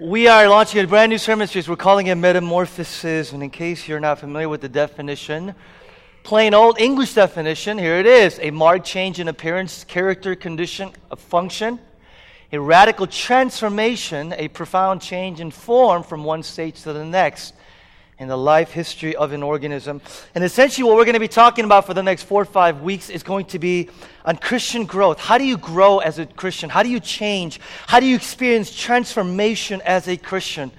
We are launching a brand new sermon series. We're calling it Metamorphosis. And in case you're not familiar with the definition, plain old English definition, here it is a marked change in appearance, character, condition, function, a radical transformation, a profound change in form from one stage to the next in the life history of an organism. And essentially, what we're going to be talking about for the next four or five weeks is going to be on Christian growth. How do you grow as a Christian? How do you change? How do you experience transformation as a Christian?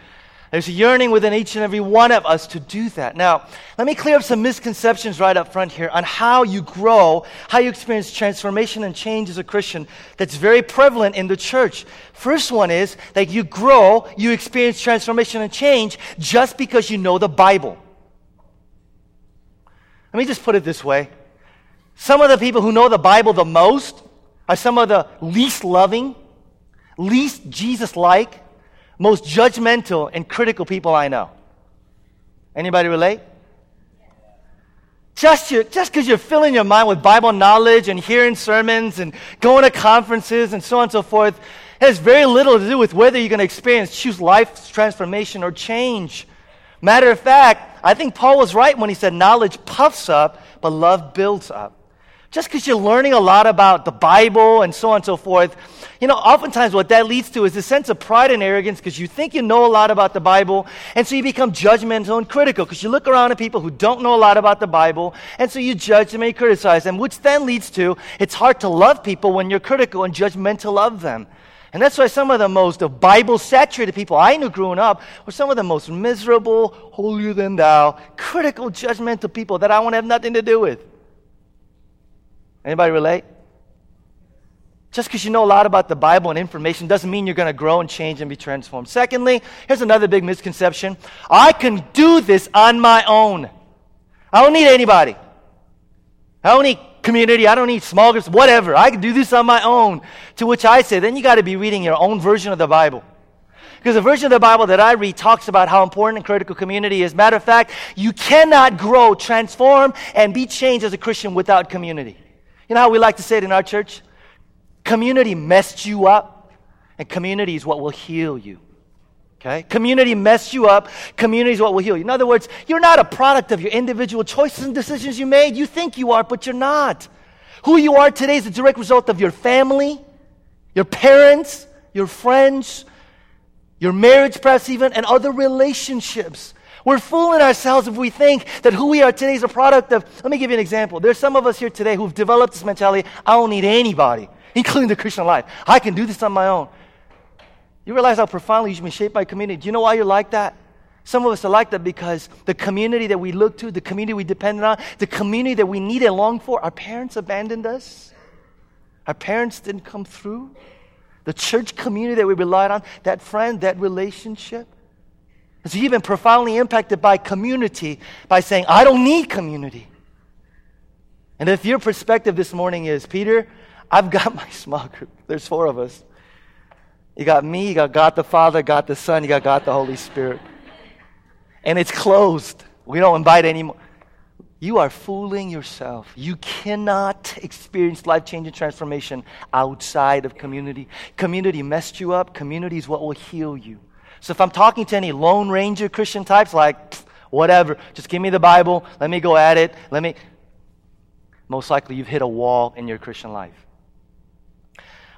There's a yearning within each and every one of us to do that. Now, let me clear up some misconceptions right up front here on how you grow, how you experience transformation and change as a Christian that's very prevalent in the church. First one is that you grow, you experience transformation and change just because you know the Bible. Let me just put it this way. Some of the people who know the Bible the most are some of the least loving, least Jesus like, most judgmental and critical people I know. Anybody relate? Just because just you're filling your mind with Bible knowledge and hearing sermons and going to conferences and so on and so forth has very little to do with whether you're going to experience, choose life transformation or change. Matter of fact, I think Paul was right when he said knowledge puffs up, but love builds up. Just because you're learning a lot about the Bible and so on and so forth, you know, oftentimes what that leads to is a sense of pride and arrogance because you think you know a lot about the Bible, and so you become judgmental and critical because you look around at people who don't know a lot about the Bible, and so you judge them and you criticize them, which then leads to it's hard to love people when you're critical and judgmental of them. And that's why some of the most Bible saturated people I knew growing up were some of the most miserable, holier than thou, critical, judgmental people that I want to have nothing to do with. Anybody relate? Just because you know a lot about the Bible and information doesn't mean you're going to grow and change and be transformed. Secondly, here's another big misconception I can do this on my own. I don't need anybody. I don't need community. I don't need small groups, whatever. I can do this on my own. To which I say, then you got to be reading your own version of the Bible. Because the version of the Bible that I read talks about how important and critical community is. Matter of fact, you cannot grow, transform, and be changed as a Christian without community. You know how we like to say it in our church? Community messed you up, and community is what will heal you. Okay? Community messed you up. Community is what will heal you. In other words, you're not a product of your individual choices and decisions you made. You think you are, but you're not. Who you are today is a direct result of your family, your parents, your friends, your marriage, perhaps even, and other relationships. We're fooling ourselves if we think that who we are today is a product of. Let me give you an example. There's some of us here today who've developed this mentality I don't need anybody, including the Christian life. I can do this on my own. You realize how profoundly you've been shaped by community. Do you know why you're like that? Some of us are like that because the community that we look to, the community we depend on, the community that we need and long for, our parents abandoned us. Our parents didn't come through. The church community that we relied on, that friend, that relationship. So you've been profoundly impacted by community by saying, I don't need community. And if your perspective this morning is, Peter, I've got my small group, there's four of us. You got me, you got God the Father, God the Son, you got God the Holy Spirit. And it's closed. We don't invite anymore. You are fooling yourself. You cannot experience life changing transformation outside of community. Community messed you up. Community is what will heal you. So if I'm talking to any Lone Ranger Christian types, like, whatever, just give me the Bible, let me go at it, let me. Most likely you've hit a wall in your Christian life.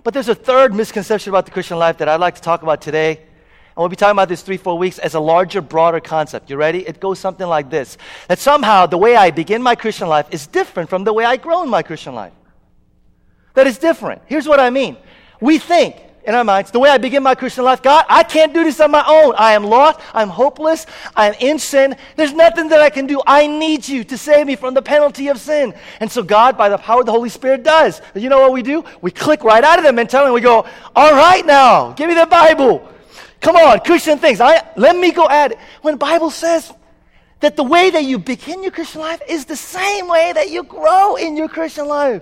But there's a third misconception about the Christian life that I'd like to talk about today. And we'll be talking about this three, four weeks as a larger, broader concept. You ready? It goes something like this that somehow the way I begin my Christian life is different from the way I grow in my Christian life. That is different. Here's what I mean. We think in our minds, the way I begin my Christian life, God, I can't do this on my own. I am lost. I'm hopeless. I'm in sin. There's nothing that I can do. I need you to save me from the penalty of sin. And so God, by the power of the Holy Spirit, does. You know what we do? We click right out of the mentality. We go, all right now, give me the Bible. Come on, Christian things. I, let me go at it. When the Bible says that the way that you begin your Christian life is the same way that you grow in your Christian life.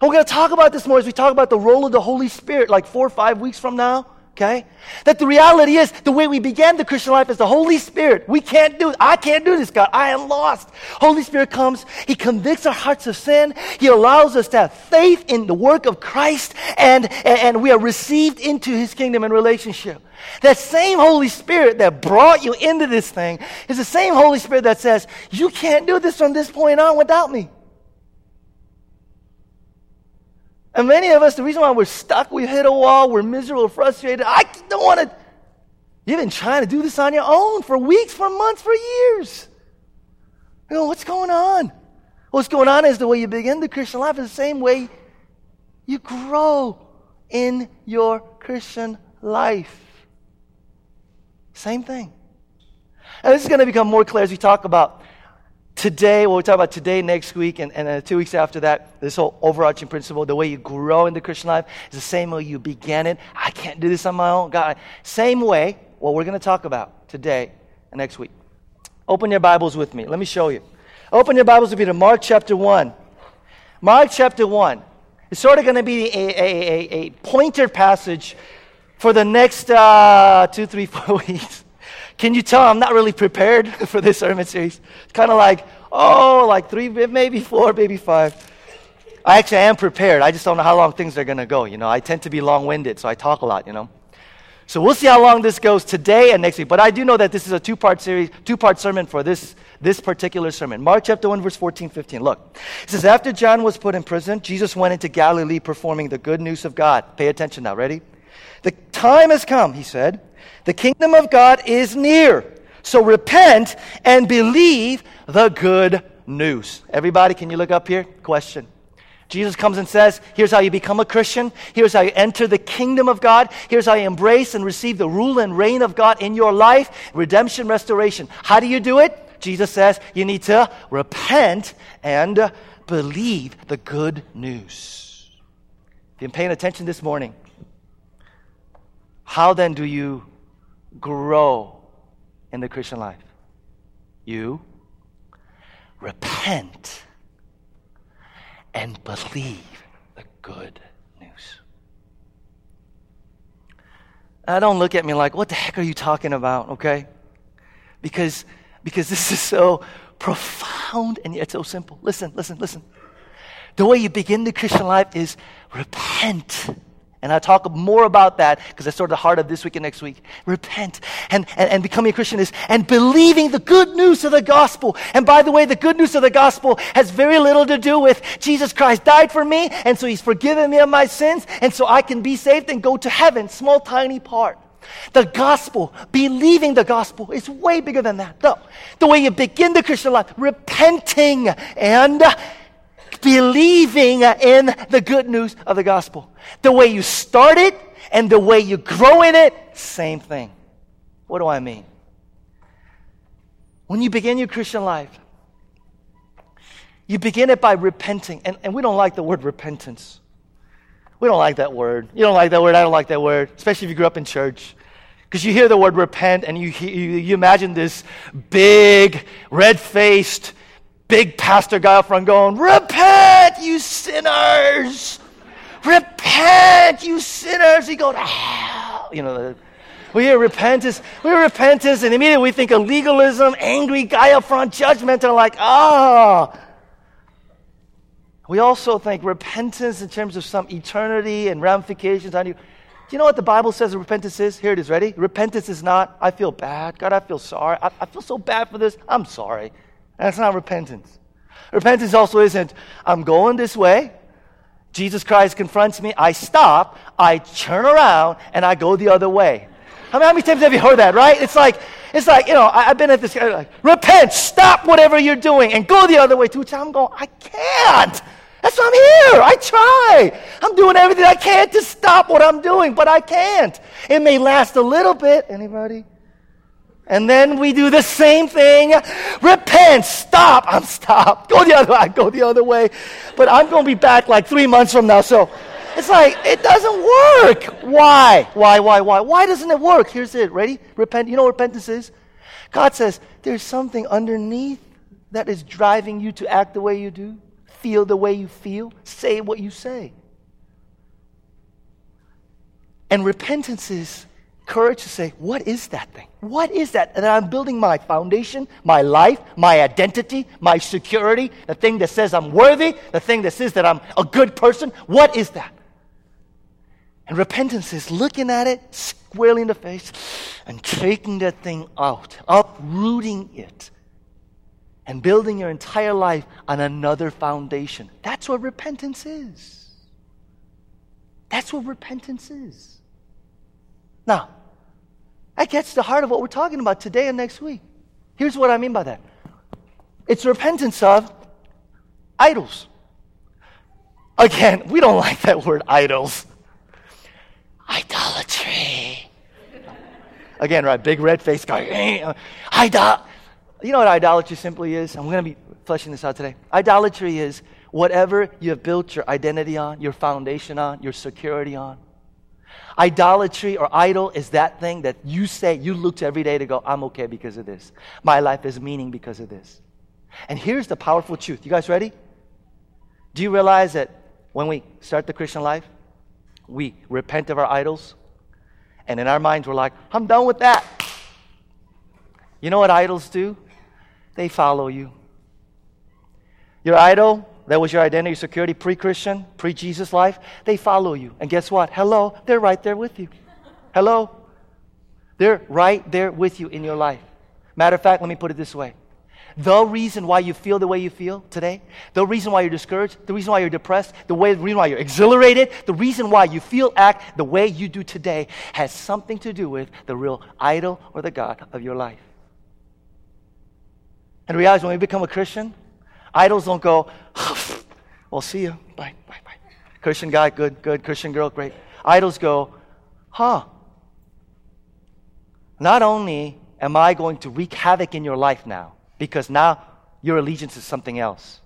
And we're going to talk about this more as we talk about the role of the Holy Spirit, like four or five weeks from now. Okay? That the reality is, the way we began the Christian life is the Holy Spirit. We can't do. I can't do this, God. I am lost. Holy Spirit comes. He convicts our hearts of sin. He allows us to have faith in the work of Christ, and, and we are received into His kingdom and relationship. That same Holy Spirit that brought you into this thing is the same Holy Spirit that says, You can't do this from this point on without me. And many of us, the reason why we're stuck, we hit a wall, we're miserable, frustrated. I don't want to. You've been trying to do this on your own for weeks, for months, for years. You know, what's going on? What's going on is the way you begin the Christian life is the same way you grow in your Christian life. Same thing. And this is going to become more clear as we talk about today, what we talk about today, next week, and, and uh, two weeks after that, this whole overarching principle, the way you grow in the Christian life is the same way you began it. I can't do this on my own. God, same way, what we're going to talk about today and next week. Open your Bibles with me. Let me show you. Open your Bibles with me to Mark chapter 1. Mark chapter 1. is sort of going to be a, a, a, a pointer passage for the next uh, two, three, four weeks. Can you tell I'm not really prepared for this sermon series? It's kind of like, oh, like three, maybe four, maybe five. I actually am prepared. I just don't know how long things are going to go. You know, I tend to be long winded, so I talk a lot, you know. So we'll see how long this goes today and next week. But I do know that this is a two part series, two part sermon for this, this particular sermon. Mark chapter 1, verse 14, 15. Look, it says, After John was put in prison, Jesus went into Galilee performing the good news of God. Pay attention now. Ready? The time has come, he said. The kingdom of God is near. So repent and believe the good news. Everybody, can you look up here? Question. Jesus comes and says, Here's how you become a Christian. Here's how you enter the kingdom of God. Here's how you embrace and receive the rule and reign of God in your life redemption, restoration. How do you do it? Jesus says, You need to repent and believe the good news. If you're paying attention this morning, how then do you grow in the Christian life? You repent and believe the good news. Now, don't look at me like, what the heck are you talking about, okay? Because, because this is so profound and yet so simple. Listen, listen, listen. The way you begin the Christian life is repent and I'll talk more about that because that's sort of the heart of this week and next week. Repent and, and, and becoming a Christian is and believing the good news of the gospel. And by the way, the good news of the gospel has very little to do with Jesus Christ died for me, and so he's forgiven me of my sins, and so I can be saved and go to heaven. Small, tiny part. The gospel, believing the gospel, is way bigger than that. No. The way you begin the Christian life, repenting and believing in the good news of the gospel. The way you start it and the way you grow in it, same thing. What do I mean? When you begin your Christian life, you begin it by repenting. And, and we don't like the word repentance. We don't like that word. You don't like that word. I don't like that word, especially if you grew up in church. Because you hear the word repent and you, you, you imagine this big, red faced, big pastor guy up front going, Repent, you sinners! Repent, you sinners! He goes, hell. You know, we hear repentance, we hear repentance, and immediately we think of legalism, angry guy up front, judgment, and like, ah. Oh. We also think repentance in terms of some eternity and ramifications on you. Do you know what the Bible says repentance is? Here it is, ready? Repentance is not, I feel bad. God, I feel sorry. I, I feel so bad for this. I'm sorry. That's not repentance. Repentance also isn't, I'm going this way. Jesus Christ confronts me. I stop. I turn around and I go the other way. How many, how many times have you heard that, right? It's like, it's like, you know, I, have been at this, like, repent, stop whatever you're doing and go the other way. Two times I'm going, I can't. That's why I'm here. I try. I'm doing everything I can to stop what I'm doing, but I can't. It may last a little bit. Anybody? And then we do the same thing. Repent. Stop. I'm stopped. Go the other way. Go the other way. But I'm going to be back like three months from now. So it's like, it doesn't work. Why? Why, why, why? Why doesn't it work? Here's it. Ready? Repent. You know what repentance is? God says there's something underneath that is driving you to act the way you do, feel the way you feel, say what you say. And repentance is courage to say, What is that thing? What is that? And I'm building my foundation, my life, my identity, my security, the thing that says I'm worthy, the thing that says that I'm a good person. What is that? And repentance is looking at it squarely in the face and taking that thing out, uprooting it, and building your entire life on another foundation. That's what repentance is. That's what repentance is. Now, that gets the heart of what we're talking about today and next week. Here's what I mean by that it's repentance of idols. Again, we don't like that word idols. Idolatry. Again, right? Big red face guy. Idol. You know what idolatry simply is? I'm going to be fleshing this out today. Idolatry is whatever you have built your identity on, your foundation on, your security on. Idolatry or idol is that thing that you say, you look to every day to go, I'm okay because of this. My life is meaning because of this. And here's the powerful truth. You guys ready? Do you realize that when we start the Christian life, we repent of our idols, and in our minds, we're like, I'm done with that. You know what idols do? They follow you. Your idol, that was your identity, security, pre Christian, pre Jesus life, they follow you. And guess what? Hello, they're right there with you. Hello? They're right there with you in your life. Matter of fact, let me put it this way the reason why you feel the way you feel today, the reason why you're discouraged, the reason why you're depressed, the, way, the reason why you're exhilarated, the reason why you feel act the way you do today has something to do with the real idol or the God of your life. And realize when we become a Christian, idols don't go, well, see you. Bye, bye, bye. Christian guy, good, good. Christian girl, great. Idols go, huh. Not only am I going to wreak havoc in your life now, because now your allegiance is something else.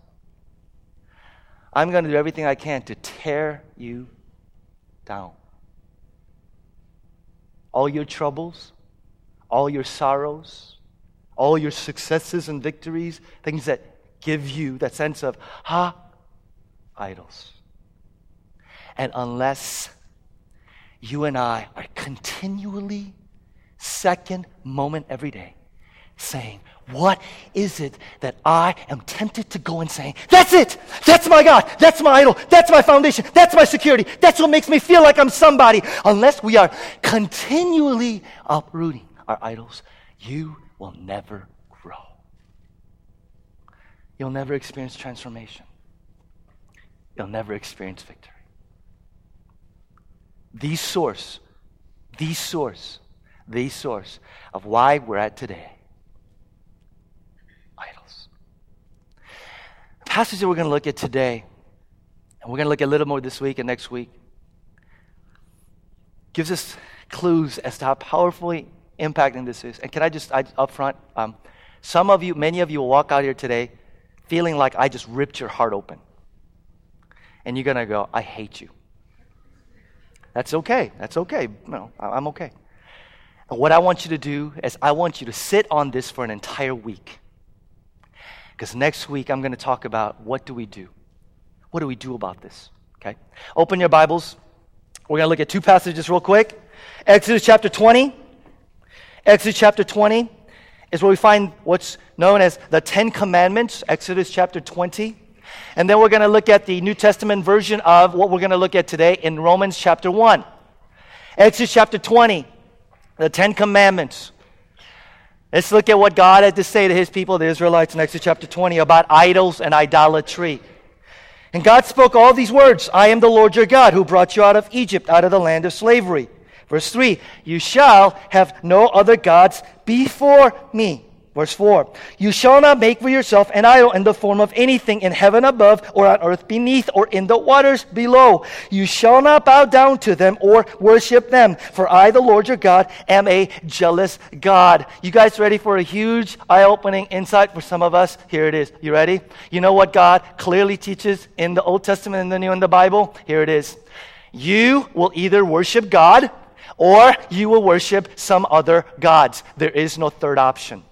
I'm going to do everything I can to tear you down. All your troubles, all your sorrows, all your successes and victories, things that give you that sense of, ha, idols. And unless you and I are continually, second moment every day, saying, what is it that I am tempted to go and say, that's it, that's my God, that's my idol, that's my foundation, that's my security, that's what makes me feel like I'm somebody. Unless we are continually uprooting our idols, you will never. You'll never experience transformation. You'll never experience victory. The source, the source, the source of why we're at today Idols. passage that we're going to look at today, and we're going to look at a little more this week and next week, gives us clues as to how powerfully impacting this is. And can I just, I, up front, um, some of you, many of you will walk out here today feeling like I just ripped your heart open. And you're going to go, I hate you. That's okay. That's okay. No, I'm okay. And what I want you to do is, I want you to sit on this for an entire week. Because next week I'm going to talk about what do we do? What do we do about this? Okay? Open your Bibles. We're going to look at two passages real quick. Exodus chapter 20. Exodus chapter 20 is where we find what's known as the Ten Commandments, Exodus chapter 20. And then we're going to look at the New Testament version of what we're going to look at today in Romans chapter 1. Exodus chapter 20, the Ten Commandments. Let's look at what God had to say to his people, the Israelites, in Exodus chapter 20, about idols and idolatry. And God spoke all these words I am the Lord your God who brought you out of Egypt, out of the land of slavery. Verse 3 You shall have no other gods before me. Verse 4 You shall not make for yourself an idol in the form of anything in heaven above, or on earth beneath, or in the waters below. You shall not bow down to them or worship them, for I, the Lord your God, am a jealous God. You guys ready for a huge eye opening insight for some of us? Here it is. You ready? You know what God clearly teaches in the Old Testament and the New in the Bible? Here it is. You will either worship God or you will worship some other gods. There is no third option.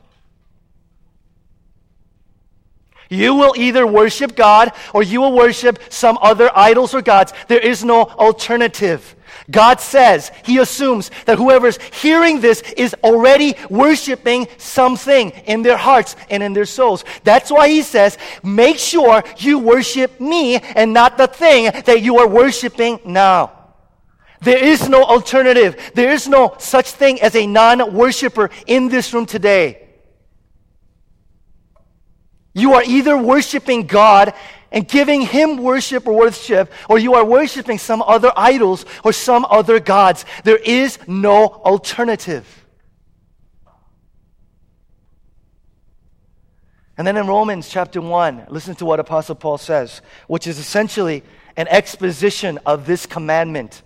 You will either worship God or you will worship some other idols or gods. There is no alternative. God says, He assumes that whoever's hearing this is already worshiping something in their hearts and in their souls. That's why He says, make sure you worship me and not the thing that you are worshiping now. There is no alternative. There is no such thing as a non worshiper in this room today. You are either worshiping God and giving Him worship or worship, or you are worshiping some other idols or some other gods. There is no alternative. And then in Romans chapter 1, listen to what Apostle Paul says, which is essentially an exposition of this commandment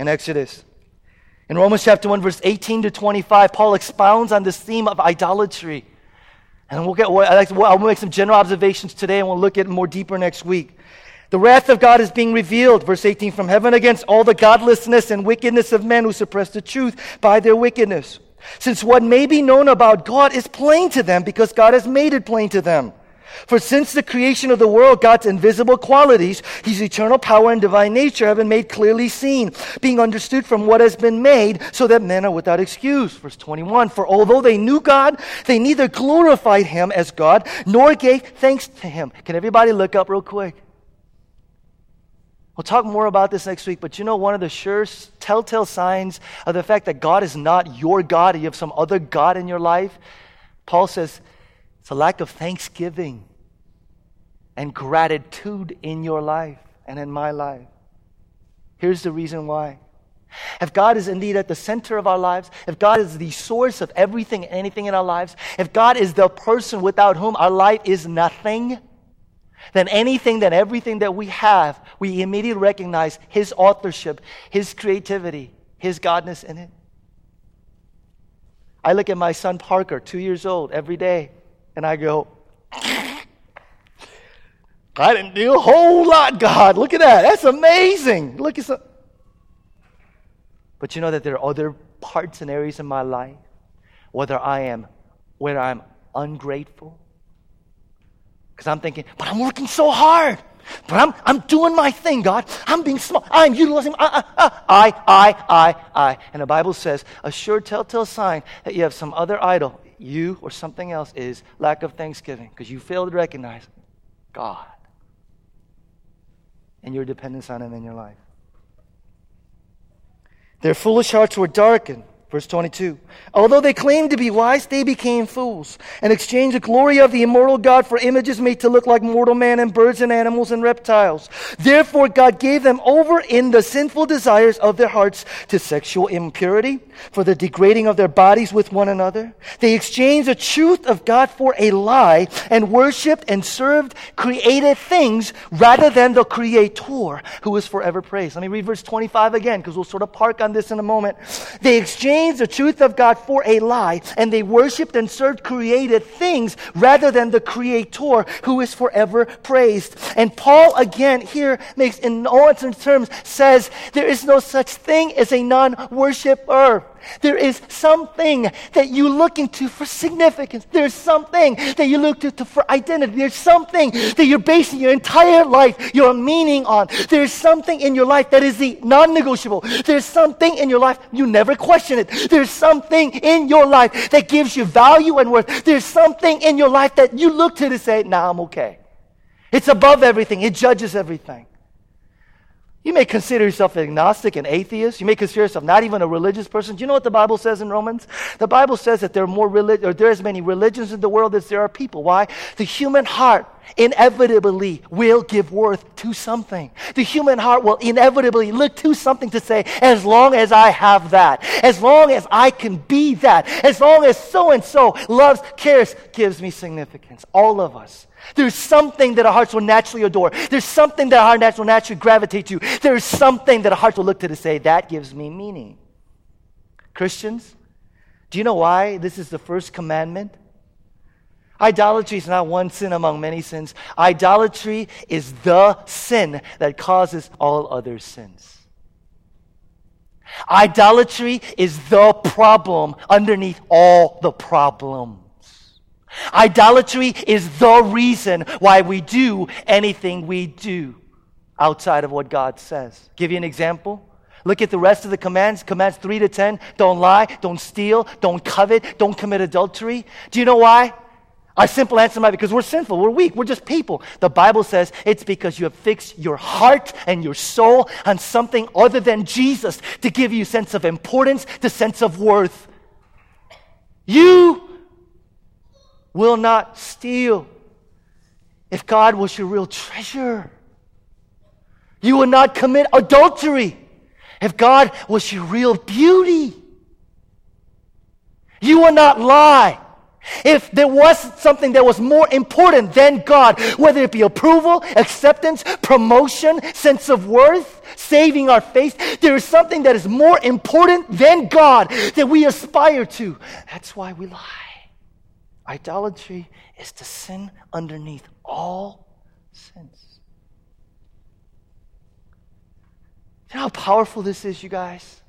in Exodus. In Romans chapter 1, verse 18 to 25, Paul expounds on this theme of idolatry. And we'll get, I'll make some general observations today and we'll look at more deeper next week. The wrath of God is being revealed, verse 18, from heaven against all the godlessness and wickedness of men who suppress the truth by their wickedness. Since what may be known about God is plain to them because God has made it plain to them. For since the creation of the world, God's invisible qualities, his eternal power and divine nature have been made clearly seen, being understood from what has been made, so that men are without excuse. Verse 21 For although they knew God, they neither glorified him as God nor gave thanks to him. Can everybody look up real quick? We'll talk more about this next week, but you know, one of the sure telltale signs of the fact that God is not your God, you have some other God in your life. Paul says, it's a lack of thanksgiving and gratitude in your life and in my life. Here's the reason why. If God is indeed at the center of our lives, if God is the source of everything and anything in our lives, if God is the person without whom our life is nothing, then anything, then everything that we have, we immediately recognize His authorship, His creativity, His godness in it. I look at my son Parker, two years old, every day. And I go, I didn't do a whole lot, God. Look at that. That's amazing. Look at some. But you know that there are other parts and areas in my life, whether I am, whether I'm ungrateful. Because I'm thinking, but I'm working so hard. But I'm, I'm doing my thing, God. I'm being smart. I'm utilizing I, I, uh, uh, I, I, I, I. And the Bible says, a sure telltale sign that you have some other idol you or something else is lack of thanksgiving because you fail to recognize God and your dependence on Him in your life. Their foolish hearts were darkened. Verse 22. Although they claimed to be wise, they became fools and exchanged the glory of the immortal God for images made to look like mortal man and birds and animals and reptiles. Therefore, God gave them over in the sinful desires of their hearts to sexual impurity, for the degrading of their bodies with one another. They exchanged the truth of God for a lie and worshiped and served created things rather than the Creator who is forever praised. Let me read verse 25 again because we'll sort of park on this in a moment. They exchanged exchanged the truth of God for a lie, and they worshiped and served created things rather than the Creator who is forever praised. And Paul again here makes, in uncertain terms, says there is no such thing as a non worshiper. There is something that you look into for significance. There's something that you look to, to for identity. There's something that you're basing your entire life, your meaning on. There's something in your life that is the non-negotiable. There's something in your life you never question it. There's something in your life that gives you value and worth. There's something in your life that you look to to say, "Nah, I'm okay." It's above everything. It judges everything. You may consider yourself agnostic and atheist. You may consider yourself not even a religious person. Do you know what the Bible says in Romans? The Bible says that there are more relig- or there as many religions in the world as there are people. Why? The human heart inevitably will give worth to something. The human heart will inevitably look to something to say, as long as I have that, as long as I can be that, as long as so and so loves, cares, gives me significance. All of us there's something that our hearts will naturally adore. There's something that our hearts will naturally gravitate to. There's something that our hearts will look to to say, that gives me meaning. Christians, do you know why this is the first commandment? Idolatry is not one sin among many sins. Idolatry is the sin that causes all other sins. Idolatry is the problem underneath all the problems. Idolatry is the reason why we do anything we do outside of what God says. Give you an example. Look at the rest of the commands, commands 3 to 10. Don't lie, don't steal, don't covet, don't commit adultery. Do you know why? Our simple answer might be because we're sinful, we're weak, we're just people. The Bible says it's because you have fixed your heart and your soul on something other than Jesus to give you sense of importance, the sense of worth. You will not steal if God was your real treasure. You will not commit adultery if God was your real beauty. You will not lie if there was something that was more important than God, whether it be approval, acceptance, promotion, sense of worth, saving our faith, there is something that is more important than God that we aspire to. That's why we lie. Idolatry is the sin underneath all sins. You know how powerful this is, you guys?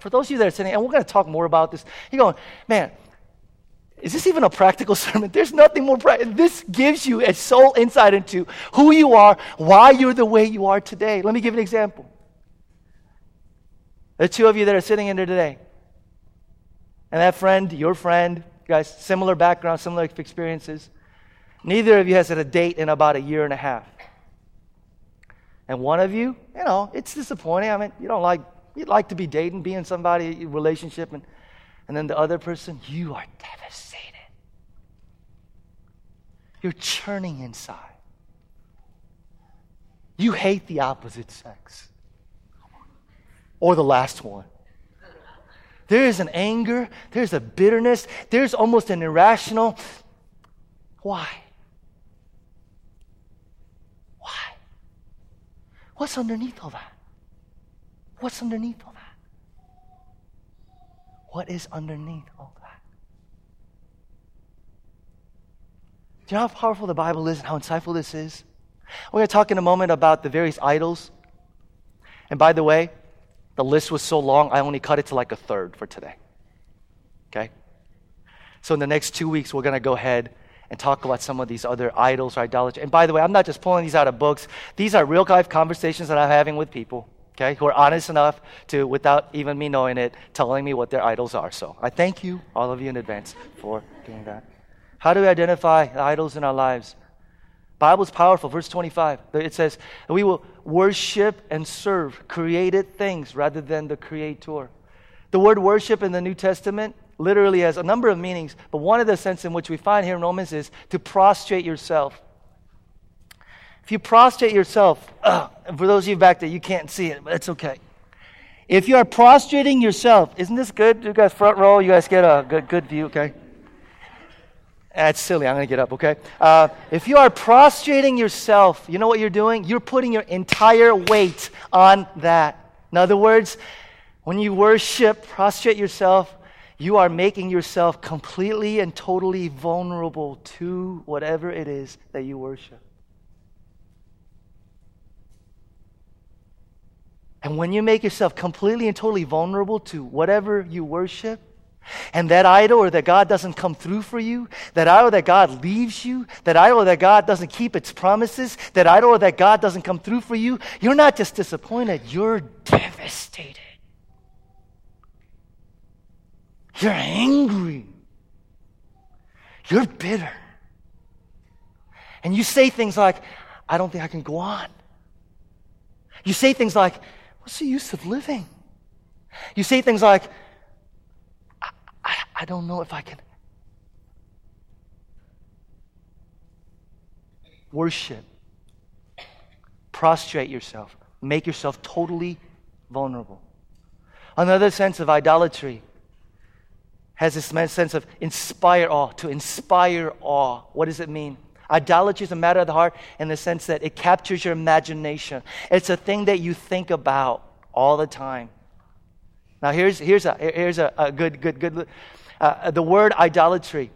For those of you that are sitting, and we're going to talk more about this, you're going, man, is this even a practical sermon? There's nothing more practical. This gives you a soul insight into who you are, why you're the way you are today. Let me give an example. The two of you that are sitting in there today, and that friend, your friend, guys, similar background, similar experiences. Neither of you has had a date in about a year and a half. And one of you, you know, it's disappointing. I mean, you don't like, you'd like to be dating, be in somebody relationship, and, and then the other person, you are devastated. You're churning inside. You hate the opposite sex. Or the last one. There is an anger, there's a bitterness, there's almost an irrational. Why? Why? What's underneath all that? What's underneath all that? What is underneath all Do you know how powerful the Bible is and how insightful this is? We're going to talk in a moment about the various idols. And by the way, the list was so long, I only cut it to like a third for today. Okay? So in the next two weeks, we're going to go ahead and talk about some of these other idols or idolatry. And by the way, I'm not just pulling these out of books. These are real life conversations that I'm having with people, okay, who are honest enough to, without even me knowing it, telling me what their idols are. So I thank you, all of you in advance, for doing that. How do we identify idols in our lives? Bible's powerful. Verse 25, it says, we will worship and serve created things rather than the creator. The word worship in the New Testament literally has a number of meanings, but one of the sense in which we find here in Romans is to prostrate yourself. If you prostrate yourself, for those of you back there, you can't see it, but it's okay. If you are prostrating yourself, isn't this good? You guys front row, you guys get a good, good view, okay? That's silly. I'm going to get up, okay? Uh, if you are prostrating yourself, you know what you're doing? You're putting your entire weight on that. In other words, when you worship, prostrate yourself, you are making yourself completely and totally vulnerable to whatever it is that you worship. And when you make yourself completely and totally vulnerable to whatever you worship, and that idol or that God doesn't come through for you, that idol that God leaves you, that idol that God doesn't keep its promises, that idol that God doesn't come through for you, you're not just disappointed, you're devastated. You're angry. You're bitter. And you say things like, I don't think I can go on. You say things like, What's the use of living? You say things like, I, I don't know if I can. Worship. Prostrate yourself. Make yourself totally vulnerable. Another sense of idolatry has this sense of inspire awe, to inspire awe. What does it mean? Idolatry is a matter of the heart in the sense that it captures your imagination. It's a thing that you think about all the time. Now, here's, here's, a, here's a, a good, good, good. Uh, the word idolatry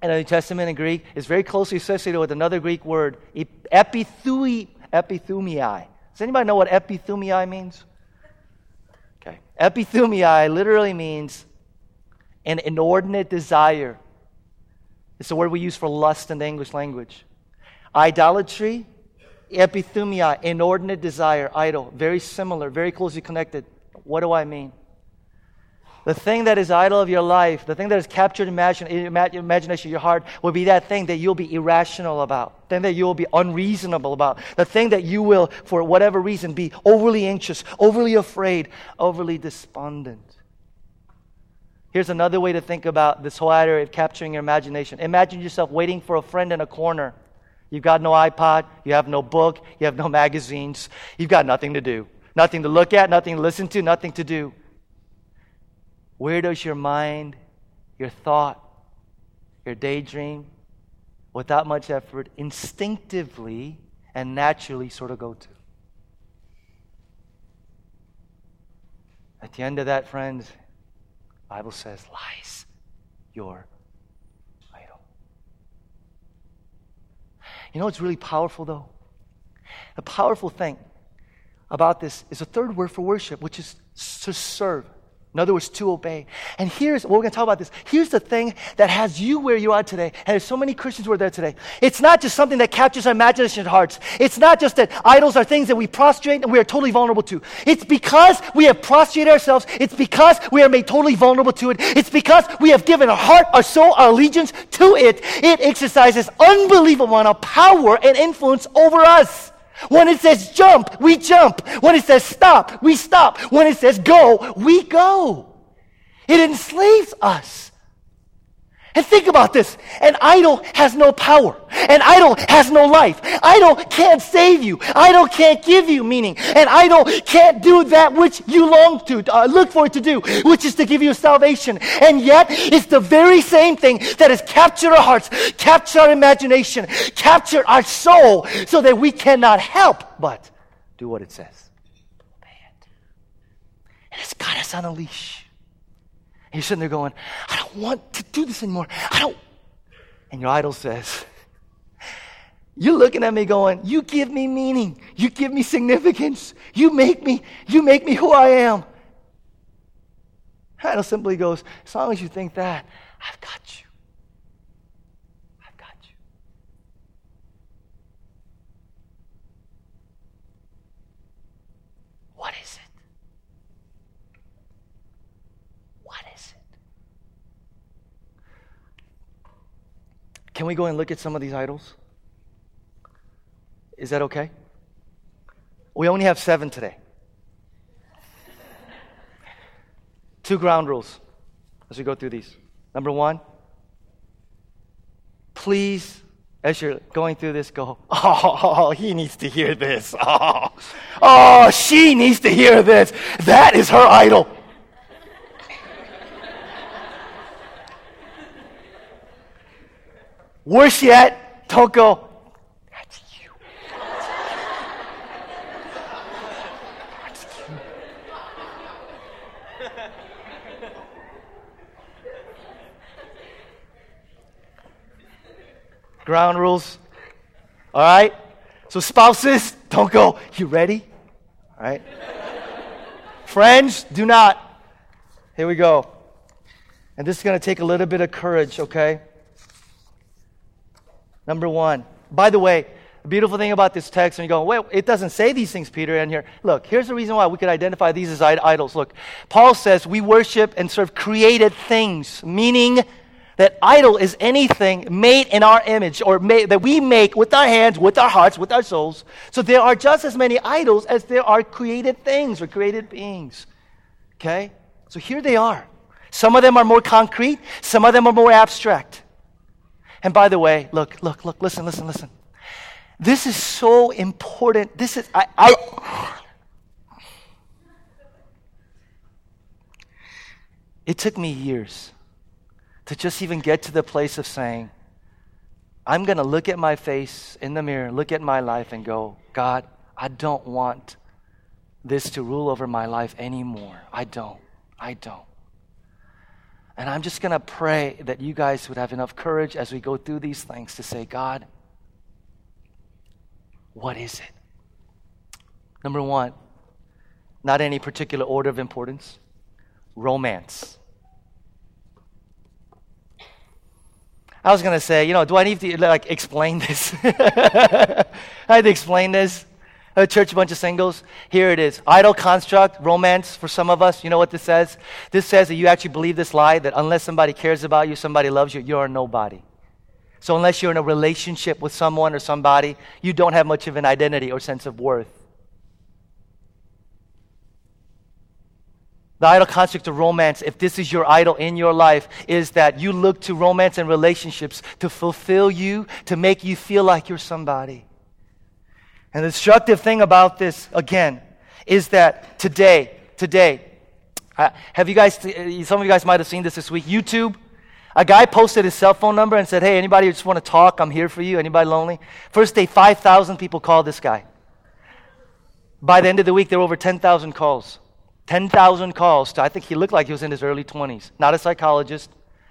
in the New Testament in Greek is very closely associated with another Greek word, epithui. Does anybody know what epithumia means? Okay. Epithumia literally means an inordinate desire. It's the word we use for lust in the English language. Idolatry, epithumia, inordinate desire, idol. Very similar, very closely connected. What do I mean? The thing that is idol of your life, the thing that has captured imagine, imagination your heart, will be that thing that you'll be irrational about, the thing that you'll be unreasonable about, the thing that you will, for whatever reason, be overly anxious, overly afraid, overly despondent. Here's another way to think about this whole idea of capturing your imagination. Imagine yourself waiting for a friend in a corner. You've got no iPod, you have no book, you have no magazines, you've got nothing to do, nothing to look at, nothing to listen to, nothing to do. Where does your mind, your thought, your daydream, without much effort, instinctively and naturally sort of go to? At the end of that, friends, Bible says lies your idol. You know what's really powerful though? The powerful thing about this is a third word for worship, which is to serve. In other words, to obey. And here's what we're going to talk about this. Here's the thing that has you where you are today. And there's so many Christians who are there today. It's not just something that captures our imagination and hearts. It's not just that idols are things that we prostrate and we are totally vulnerable to. It's because we have prostrated ourselves. It's because we are made totally vulnerable to it. It's because we have given our heart, our soul, our allegiance to it. It exercises unbelievable amount of power and influence over us. When it says jump, we jump. When it says stop, we stop. When it says go, we go. It enslaves us. And think about this. An idol has no power. An idol has no life. Idol can't save you. Idol can't give you meaning. An idol can't do that which you long to, uh, look for it to do, which is to give you salvation. And yet, it's the very same thing that has captured our hearts, captured our imagination, captured our soul, so that we cannot help but do what it says. Obey it. And it's got us on a leash. You're sitting there going, I don't want to do this anymore. I don't. And your idol says, You're looking at me going, You give me meaning. You give me significance. You make me, you make me who I am. Idol simply goes, As long as you think that, I've got you. I've got you. What is it? Can we go and look at some of these idols? Is that okay? We only have seven today. Two ground rules as we go through these. Number one, please, as you're going through this, go, oh, he needs to hear this. Oh, oh she needs to hear this. That is her idol. Worse yet, don't go, that's you. That's you. Ground rules. All right? So, spouses, don't go, you ready? All right? Friends, do not. Here we go. And this is going to take a little bit of courage, okay? Number one. By the way, the beautiful thing about this text, and you go, well, it doesn't say these things, Peter, in here. Look, here's the reason why we could identify these as idols. Look, Paul says we worship and serve created things, meaning that idol is anything made in our image or made, that we make with our hands, with our hearts, with our souls. So there are just as many idols as there are created things or created beings. Okay? So here they are. Some of them are more concrete, some of them are more abstract. And by the way, look, look, look, listen, listen, listen. This is so important. This is, I, I it took me years to just even get to the place of saying, I'm going to look at my face in the mirror, look at my life, and go, God, I don't want this to rule over my life anymore. I don't. I don't. And I'm just going to pray that you guys would have enough courage as we go through these things to say, God, what is it? Number one, not any particular order of importance, romance. I was going to say, you know, do I need to like explain this? I had to explain this. A church, bunch of singles. Here it is. Idol construct, romance for some of us. You know what this says? This says that you actually believe this lie that unless somebody cares about you, somebody loves you, you're a nobody. So unless you're in a relationship with someone or somebody, you don't have much of an identity or sense of worth. The idol construct of romance, if this is your idol in your life, is that you look to romance and relationships to fulfill you, to make you feel like you're somebody. And the destructive thing about this, again, is that today, today, uh, have you guys, some of you guys might have seen this this week, YouTube. A guy posted his cell phone number and said, Hey, anybody just want to talk? I'm here for you. Anybody lonely? First day, 5,000 people called this guy. By the end of the week, there were over 10,000 calls. 10,000 calls to, I think he looked like he was in his early 20s. Not a psychologist.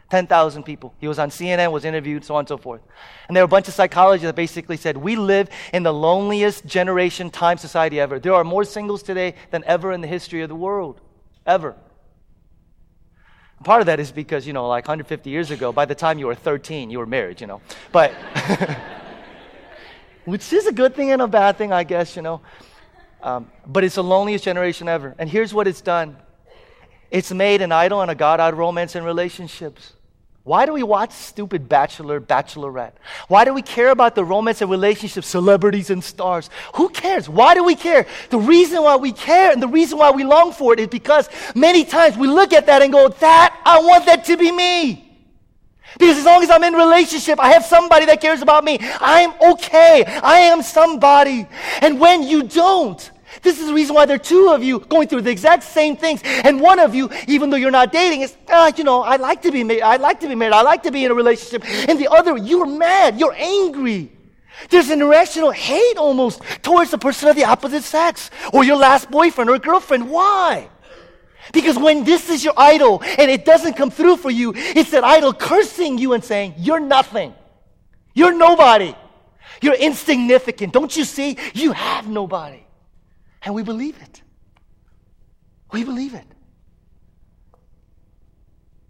10,000 people. He was on CNN, was interviewed, so on and so forth. And there were a bunch of psychologists that basically said, We live in the loneliest generation time society ever. There are more singles today than ever in the history of the world. Ever. Part of that is because, you know, like 150 years ago, by the time you were 13, you were married, you know. But, which is a good thing and a bad thing, I guess, you know. Um, but it's the loneliest generation ever. And here's what it's done it's made an idol and a God out of romance and relationships. Why do we watch stupid Bachelor, Bachelorette? Why do we care about the romance and relationships, celebrities and stars? Who cares? Why do we care? The reason why we care and the reason why we long for it is because many times we look at that and go, that, I want that to be me. Because as long as I'm in relationship, I have somebody that cares about me. I'm okay. I am somebody. And when you don't, this is the reason why there are two of you going through the exact same things. And one of you, even though you're not dating, is, ah, you know, I like to be married. I like to be married. I like to be in a relationship. And the other, you're mad. You're angry. There's an irrational hate almost towards the person of the opposite sex or your last boyfriend or girlfriend. Why? Because when this is your idol and it doesn't come through for you, it's that idol cursing you and saying, You're nothing. You're nobody. You're insignificant. Don't you see? You have nobody. And we believe it. We believe it.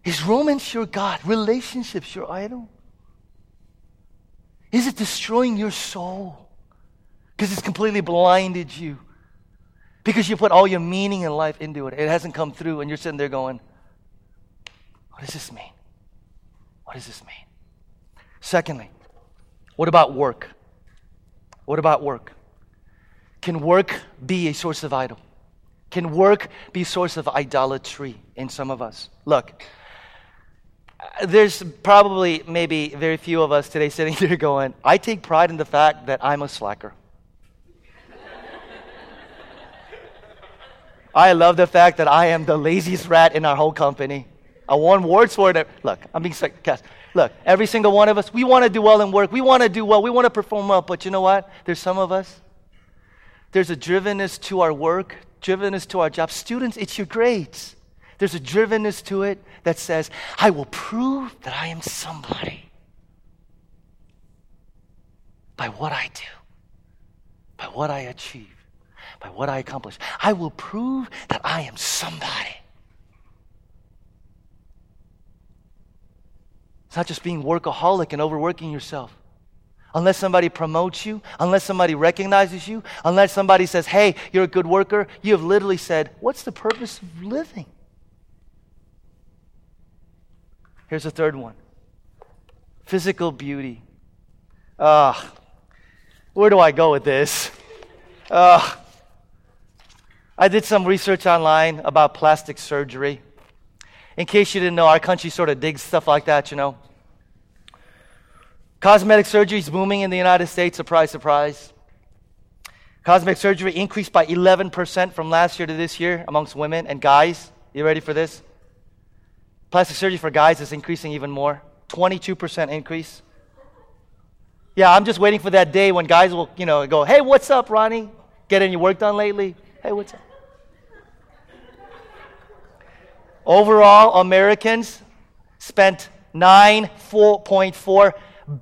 Is romance your God? Relationships your idol? Is it destroying your soul? Because it's completely blinded you. Because you put all your meaning in life into it. It hasn't come through, and you're sitting there going, What does this mean? What does this mean? Secondly, what about work? What about work? Can work be a source of idol? Can work be a source of idolatry in some of us? Look, there's probably maybe very few of us today sitting here going, I take pride in the fact that I'm a slacker. I love the fact that I am the laziest rat in our whole company. I won awards for it. Look, I'm being sarcastic. Look, every single one of us, we want to do well in work. We want to do well. We want to perform well. But you know what? There's some of us there's a drivenness to our work, drivenness to our job. Students, it's your grades. There's a drivenness to it that says, I will prove that I am somebody by what I do, by what I achieve, by what I accomplish. I will prove that I am somebody. It's not just being workaholic and overworking yourself unless somebody promotes you, unless somebody recognizes you, unless somebody says, hey, you're a good worker, you have literally said, what's the purpose of living? Here's the third one physical beauty. Ah, uh, where do I go with this? Uh, I did some research online about plastic surgery. In case you didn't know, our country sort of digs stuff like that, you know. Cosmetic surgery is booming in the United States. Surprise, surprise. Cosmetic surgery increased by 11% from last year to this year amongst women and guys. You ready for this? Plastic surgery for guys is increasing even more 22% increase. Yeah, I'm just waiting for that day when guys will, you know, go, hey, what's up, Ronnie? Get any work done lately? Hey, what's up? Overall, Americans spent 9.4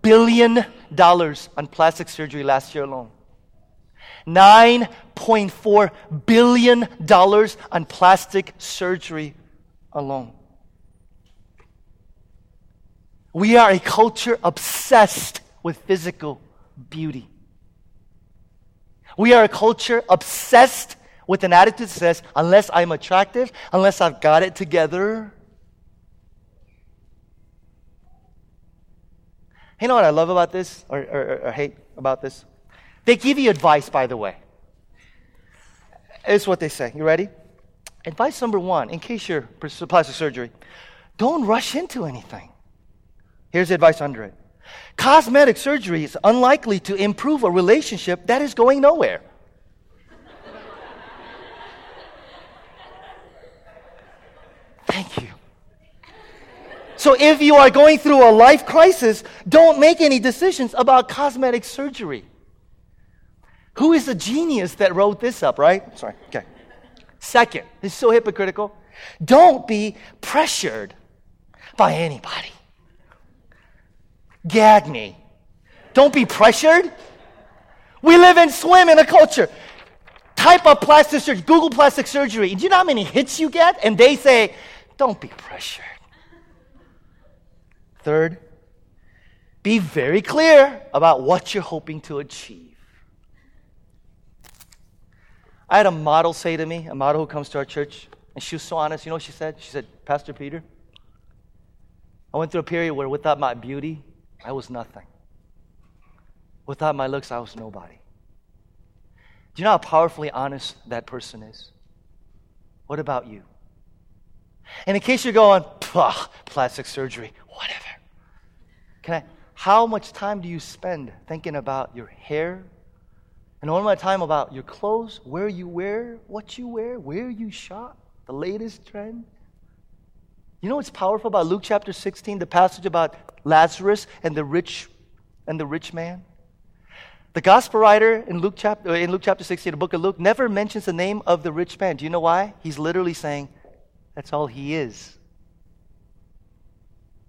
billion dollars on plastic surgery last year alone. $9.4 billion on plastic surgery alone. We are a culture obsessed with physical beauty. We are a culture obsessed with an attitude that says, unless I'm attractive, unless I've got it together. You know what I love about this, or, or, or hate about this? They give you advice, by the way. It's what they say. You ready? Advice number one, in case you're plastic surgery, don't rush into anything. Here's the advice under it. Cosmetic surgery is unlikely to improve a relationship that is going nowhere. Thank you. So, if you are going through a life crisis, don't make any decisions about cosmetic surgery. Who is the genius that wrote this up, right? Sorry, okay. Second, is so hypocritical. Don't be pressured by anybody. Gag me. Don't be pressured. We live and swim in a culture. Type of plastic surgery, Google plastic surgery. Do you know how many hits you get? And they say, don't be pressured. Third, be very clear about what you're hoping to achieve. I had a model say to me, a model who comes to our church, and she was so honest. You know what she said? She said, Pastor Peter, I went through a period where without my beauty, I was nothing. Without my looks, I was nobody. Do you know how powerfully honest that person is? What about you? And in case you're going, plastic surgery, whatever. Can I, how much time do you spend thinking about your hair, and all my time about your clothes, where you wear, what you wear, where you shop, the latest trend. You know what's powerful about Luke chapter 16, the passage about Lazarus and the rich and the rich man? The gospel writer in Luke chapter uh, in Luke chapter 16, the book of Luke, never mentions the name of the rich man. Do you know why? He's literally saying, that's all he is.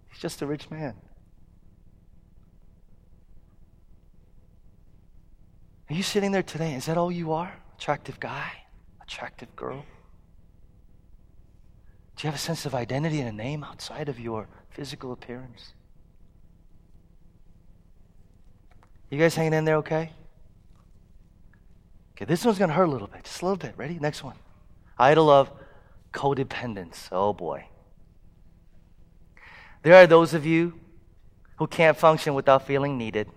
He's just a rich man. Are you sitting there today? Is that all you are? Attractive guy? Attractive girl? Do you have a sense of identity and a name outside of your physical appearance? You guys hanging in there okay? Okay, this one's going to hurt a little bit. Just a little bit. Ready? Next one. Idol of codependence. Oh boy. There are those of you who can't function without feeling needed.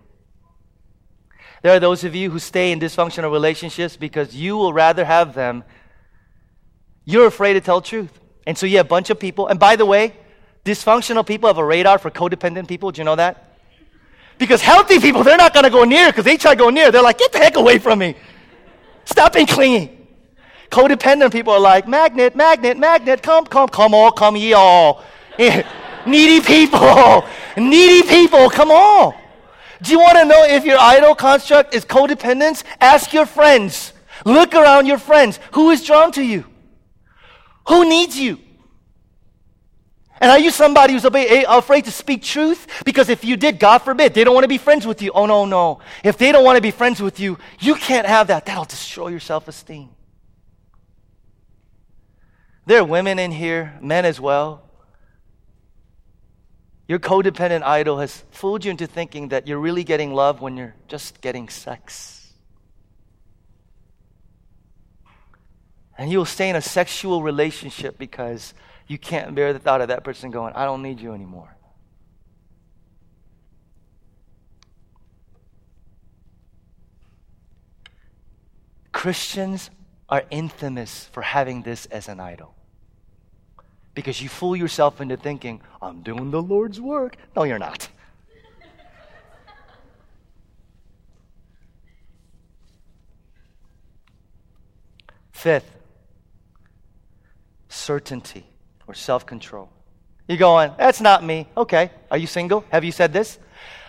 There are those of you who stay in dysfunctional relationships because you will rather have them. You're afraid to tell truth. And so you have a bunch of people. And by the way, dysfunctional people have a radar for codependent people. Do you know that? Because healthy people, they're not going to go near because they try to go near. They're like, get the heck away from me. Stop being clingy. Codependent people are like, magnet, magnet, magnet, come, come, come all, come ye all. needy people, needy people, come on. Do you want to know if your idol construct is codependence? Ask your friends. Look around your friends. Who is drawn to you? Who needs you? And are you somebody who's afraid eh, to speak truth? Because if you did, God forbid, they don't want to be friends with you. Oh, no, no. If they don't want to be friends with you, you can't have that. That'll destroy your self esteem. There are women in here, men as well, your codependent idol has fooled you into thinking that you're really getting love when you're just getting sex. And you'll stay in a sexual relationship because you can't bear the thought of that person going, I don't need you anymore. Christians are infamous for having this as an idol because you fool yourself into thinking, I'm doing the Lord's work. No, you're not. Fifth, certainty or self control. You're going, that's not me. Okay. Are you single? Have you said this?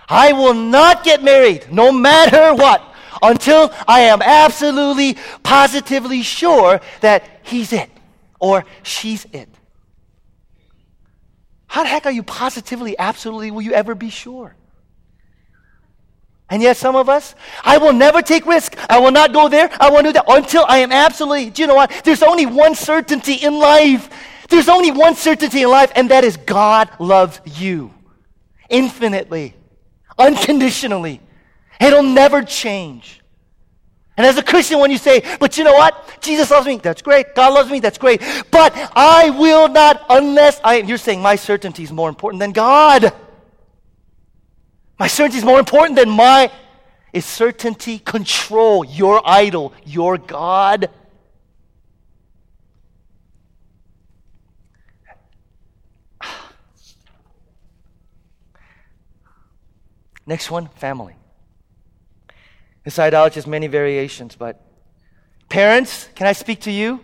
I will not get married no matter what until I am absolutely, positively sure that he's it or she's it. How the heck are you positively, absolutely, will you ever be sure? And yet, some of us, I will never take risk. I will not go there. I won't do that until I am absolutely. Do you know what? There's only one certainty in life. There's only one certainty in life, and that is God loves you infinitely, unconditionally. It'll never change. And as a Christian, when you say, but you know what? Jesus loves me, that's great. God loves me, that's great. But I will not unless I, you're saying my certainty is more important than God. My certainty is more important than my, is certainty control your idol, your God? Next one, family. This idolatry has many variations, but parents, can I speak to you?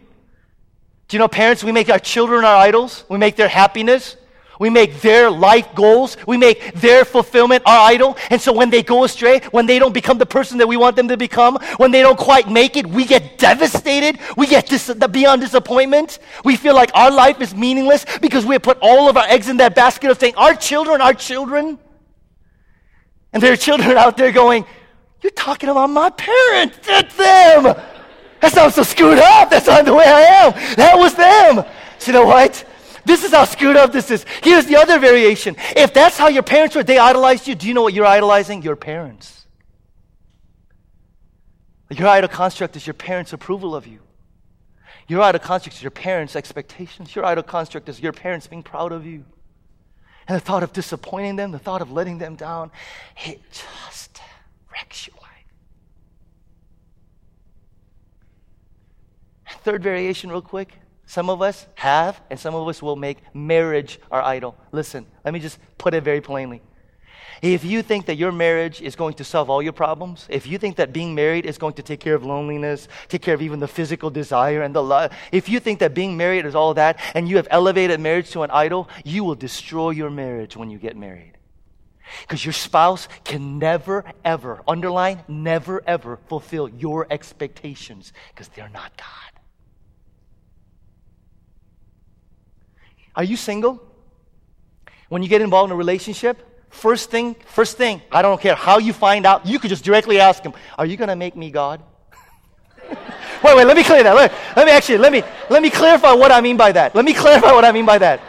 Do you know, parents, we make our children our idols. We make their happiness. We make their life goals. We make their fulfillment our idol. And so when they go astray, when they don't become the person that we want them to become, when they don't quite make it, we get devastated. We get dis- beyond disappointment. We feel like our life is meaningless because we have put all of our eggs in that basket of saying, our children, our children. And there are children out there going, you're talking about my parents. That's them. That's not so screwed up. That's not the way I am. That was them. So you know what? This is how screwed up this is. Here's the other variation. If that's how your parents were, they idolized you. Do you know what you're idolizing? Your parents. Your idol construct is your parents' approval of you. Your idol construct is your parents' expectations. Your idol construct is your parents being proud of you. And the thought of disappointing them, the thought of letting them down, it just wrecks your life. Third variation, real quick. Some of us have, and some of us will make marriage our idol. Listen, let me just put it very plainly. If you think that your marriage is going to solve all your problems, if you think that being married is going to take care of loneliness, take care of even the physical desire and the love, if you think that being married is all that, and you have elevated marriage to an idol, you will destroy your marriage when you get married. Because your spouse can never, ever, underline, never, ever fulfill your expectations because they're not God. Are you single? When you get involved in a relationship, first thing, first thing, I don't care how you find out, you could just directly ask him, Are you going to make me God? wait, wait, let me clear that. Let, let me actually, let me, let me clarify what I mean by that. Let me clarify what I mean by that.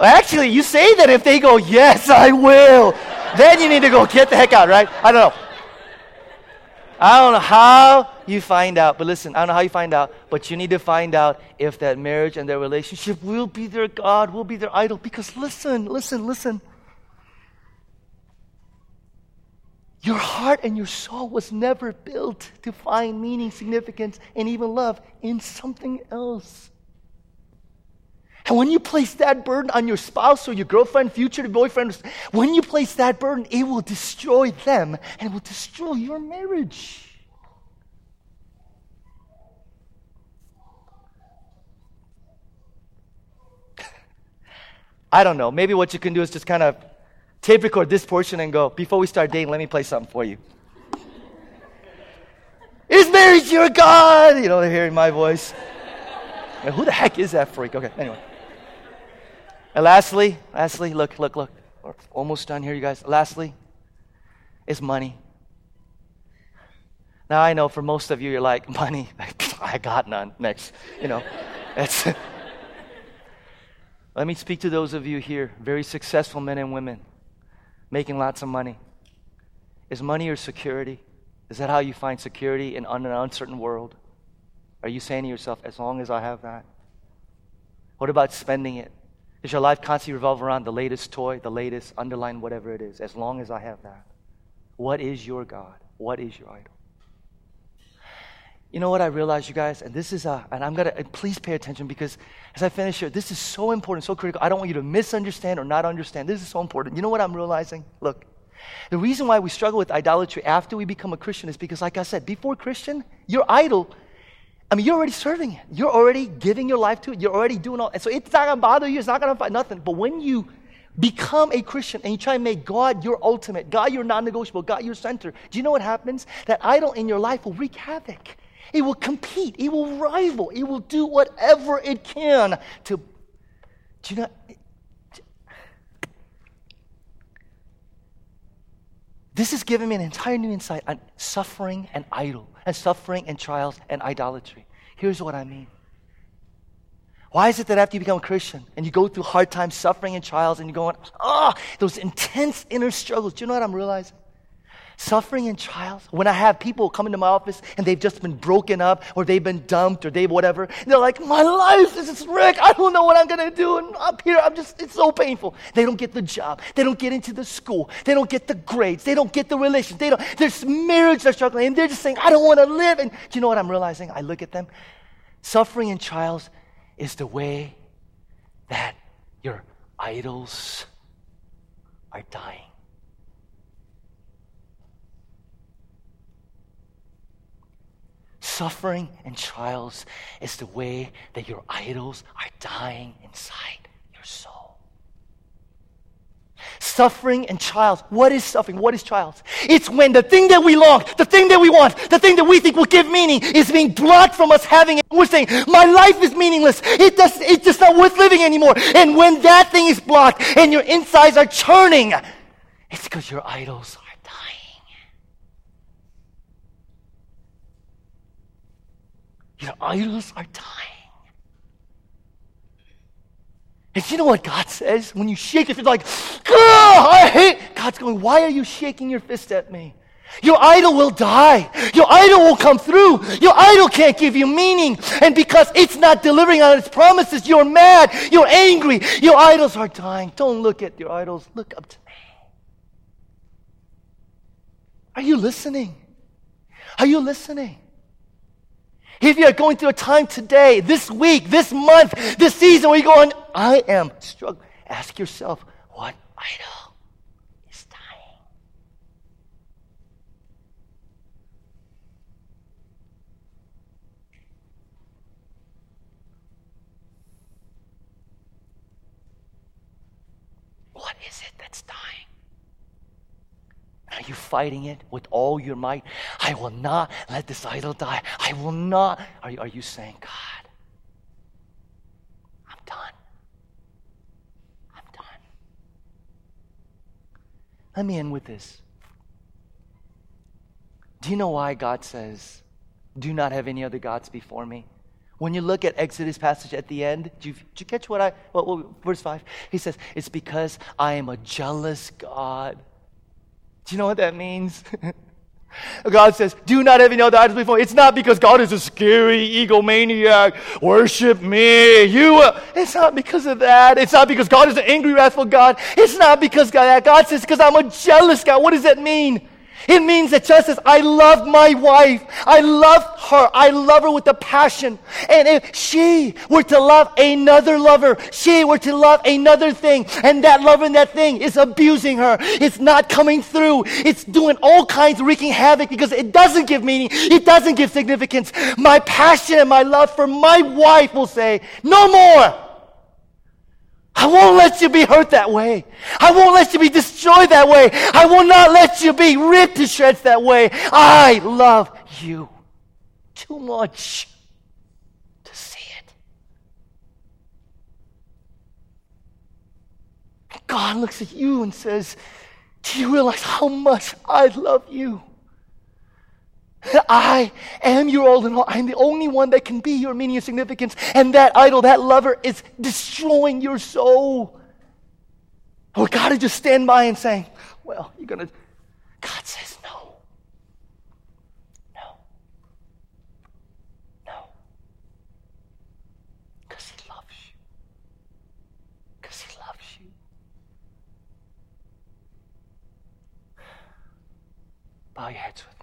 Actually, you say that if they go, Yes, I will, then you need to go get the heck out, right? I don't know. I don't know how you find out, but listen, I don't know how you find out, but you need to find out if that marriage and their relationship will be their God, will be their idol. Because listen, listen, listen. Your heart and your soul was never built to find meaning, significance, and even love in something else. And when you place that burden on your spouse or your girlfriend, future boyfriend, when you place that burden, it will destroy them and it will destroy your marriage. I don't know. Maybe what you can do is just kind of tape record this portion and go, before we start dating, let me play something for you. Is marriage your God? You know, they're hearing my voice. who the heck is that freak? Okay, anyway. And lastly, lastly, look, look, look. We're almost done here, you guys. Lastly, is money. Now I know for most of you, you're like, money, I got none. Next, you know, it's. Let me speak to those of you here, very successful men and women, making lots of money. Is money your security? Is that how you find security in an uncertain world? Are you saying to yourself, as long as I have that? What about spending it? Does your life constantly revolve around the latest toy, the latest, underline whatever it is, as long as I have that? What is your God? What is your idol? You know what I realize, you guys, and this is, uh, and I'm gonna, please pay attention because as I finish here, this is so important, so critical. I don't want you to misunderstand or not understand. This is so important. You know what I'm realizing? Look, the reason why we struggle with idolatry after we become a Christian is because, like I said, before Christian, your idol I mean, you're already serving it. You're already giving your life to it. You're already doing all. And so it's not going to bother you. It's not going to fight nothing. But when you become a Christian and you try and make God your ultimate, God your non negotiable, God your center, do you know what happens? That idol in your life will wreak havoc. It will compete. It will rival. It will do whatever it can to. Do you know? This is giving me an entire new insight on suffering and idol and suffering and trials and idolatry. Here's what I mean. Why is it that after you become a Christian and you go through hard times, suffering and trials, and you're going, ah, oh, those intense inner struggles, do you know what I'm realizing? Suffering and trials. When I have people come into my office and they've just been broken up or they've been dumped or they've whatever, they're like, My life is just wrecked. I don't know what I'm going to do. And up here, I'm just, it's so painful. They don't get the job. They don't get into the school. They don't get the grades. They don't get the relations. They don't, there's marriage are struggling and they're just saying, I don't want to live. And do you know what I'm realizing? I look at them. Suffering and trials is the way that your idols are dying. Suffering and trials is the way that your idols are dying inside your soul. Suffering and trials. What is suffering? What is trials? It's when the thing that we long, the thing that we want, the thing that we think will give meaning is being blocked from us having it. We're saying, my life is meaningless. It does, it's just not worth living anymore. And when that thing is blocked and your insides are churning, it's because your idols Your idols are dying. And you know what God says? When you shake your fist, like, I hate. God's going, Why are you shaking your fist at me? Your idol will die. Your idol will come through. Your idol can't give you meaning. And because it's not delivering on its promises, you're mad. You're angry. Your idols are dying. Don't look at your idols. Look up to me. Are you listening? Are you listening? If you're going through a time today, this week, this month, this season where you're going, I am struggling, ask yourself, what idol is dying? What is it that's dying? Are you fighting it with all your might? I will not let this idol die. I will not. Are you, are you saying, God, I'm done? I'm done. Let me end with this. Do you know why God says, Do not have any other gods before me? When you look at Exodus passage at the end, did you, you catch what I, what, verse 5? He says, It's because I am a jealous God. Do you know what that means? God says, do not have any other idols before. It's not because God is a scary egomaniac. Worship me. You. Uh, it's not because of that. It's not because God is an angry, wrathful God. It's not because God, God says, because I'm a jealous God. What does that mean? It means that just as I love my wife, I love her, I love her with a passion. And if she were to love another lover, she were to love another thing, and that lover and that thing is abusing her, it's not coming through, it's doing all kinds wreaking havoc because it doesn't give meaning, it doesn't give significance. My passion and my love for my wife will say, no more. I won't let you be hurt that way. I won't let you be destroyed that way. I will not let you be ripped to shreds that way. I love you too much to see it. God looks at you and says, Do you realize how much I love you? I am your all in all. I'm the only one that can be your meaning and significance. And that idol, that lover, is destroying your soul. Or God is just stand by and saying, Well, you're going to. God says, No. No. No. Because He loves you. Because He loves you. Bow your heads with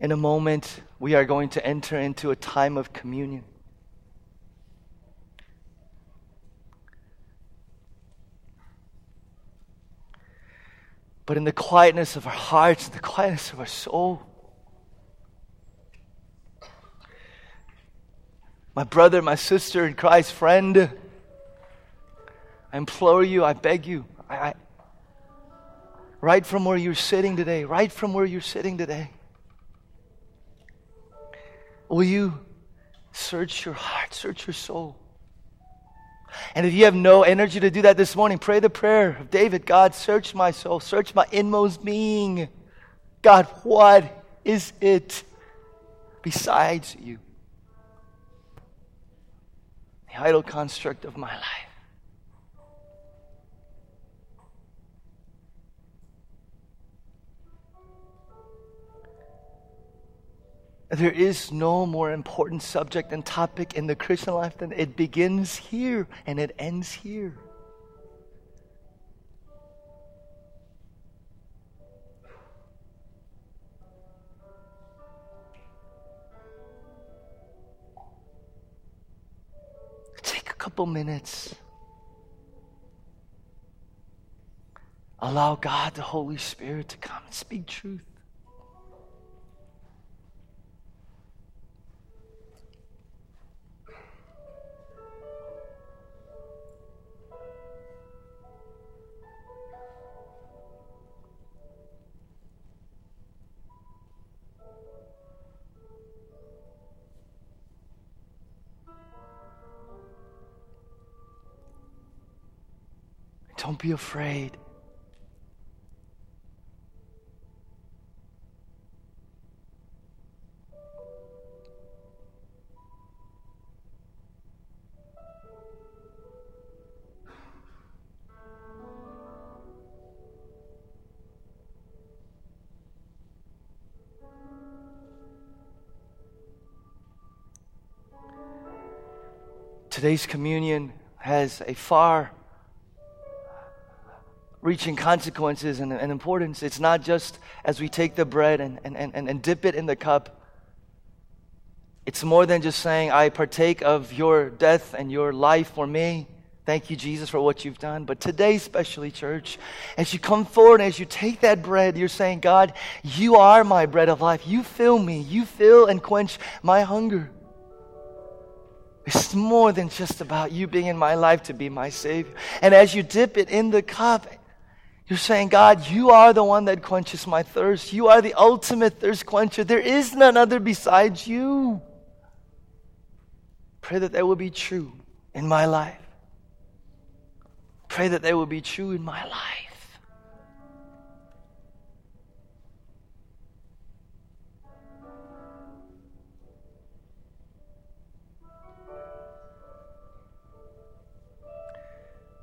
In a moment, we are going to enter into a time of communion. But in the quietness of our hearts, the quietness of our soul, my brother, my sister in Christ, friend, I implore you, I beg you, I, I, right from where you're sitting today, right from where you're sitting today, Will you search your heart, search your soul? And if you have no energy to do that this morning, pray the prayer of David God, search my soul, search my inmost being. God, what is it besides you. The idol construct of my life. There is no more important subject and topic in the Christian life than it begins here and it ends here. Take a couple minutes. Allow God, the Holy Spirit, to come and speak truth. Be afraid. Today's communion has a far reaching consequences and, and, importance. It's not just as we take the bread and, and, and, and dip it in the cup. It's more than just saying, I partake of your death and your life for me. Thank you, Jesus, for what you've done. But today, especially, church, as you come forward, as you take that bread, you're saying, God, you are my bread of life. You fill me. You fill and quench my hunger. It's more than just about you being in my life to be my Savior. And as you dip it in the cup, you're saying, God, you are the one that quenches my thirst. You are the ultimate thirst quencher. There is none other besides you. Pray that that will be true in my life. Pray that that will be true in my life.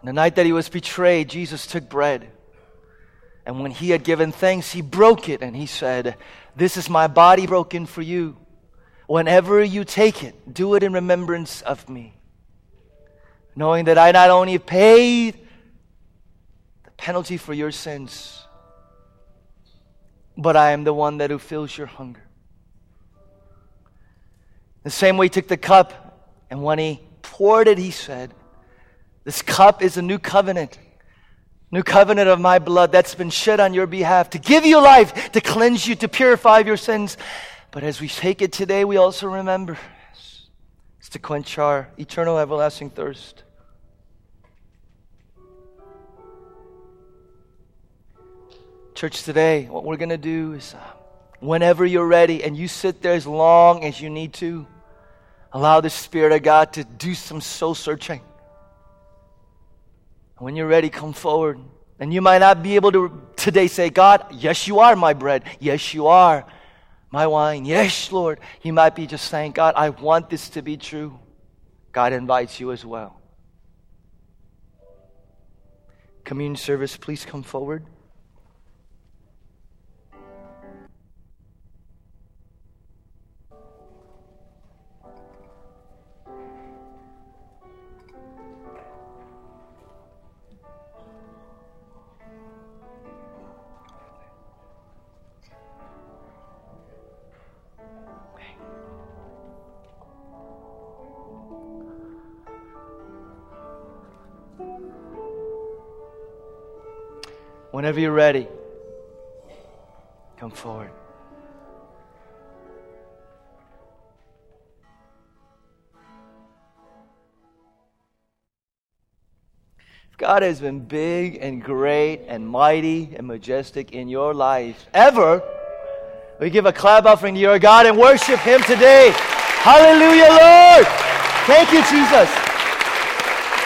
the night that he was betrayed, Jesus took bread. And when he had given thanks, he broke it and he said, This is my body broken for you. Whenever you take it, do it in remembrance of me. Knowing that I not only paid the penalty for your sins, but I am the one that who fills your hunger. The same way he took the cup, and when he poured it, he said, This cup is a new covenant New covenant of my blood that's been shed on your behalf to give you life, to cleanse you, to purify your sins. But as we take it today, we also remember it's to quench our eternal everlasting thirst. Church, today, what we're going to do is uh, whenever you're ready and you sit there as long as you need to, allow the Spirit of God to do some soul searching. When you're ready, come forward. And you might not be able to today say, God, yes, you are my bread. Yes, you are my wine. Yes, Lord. You might be just saying, God, I want this to be true. God invites you as well. Communion service, please come forward. Whenever you're ready, come forward. God has been big and great and mighty and majestic in your life ever, we give a clap offering to your God and worship Him today. Hallelujah, Lord. Thank you, Jesus.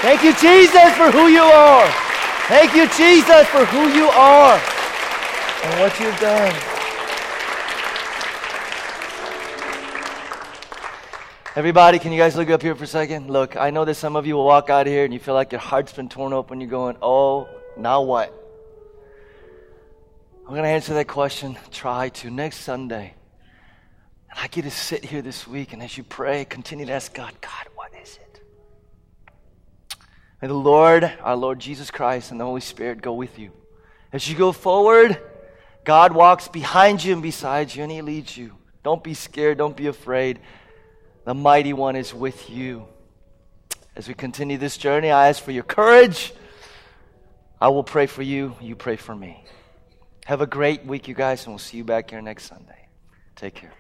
Thank you, Jesus, for who you are. Thank you, Jesus, for who you are and what you've done. Everybody, can you guys look up here for a second? Look, I know that some of you will walk out of here and you feel like your heart's been torn open. You're going, oh, now what? I'm going to answer that question. Try to next Sunday. And I get to sit here this week, and as you pray, continue to ask God, God? May the Lord, our Lord Jesus Christ, and the Holy Spirit go with you. As you go forward, God walks behind you and beside you, and He leads you. Don't be scared. Don't be afraid. The mighty one is with you. As we continue this journey, I ask for your courage. I will pray for you. You pray for me. Have a great week, you guys, and we'll see you back here next Sunday. Take care.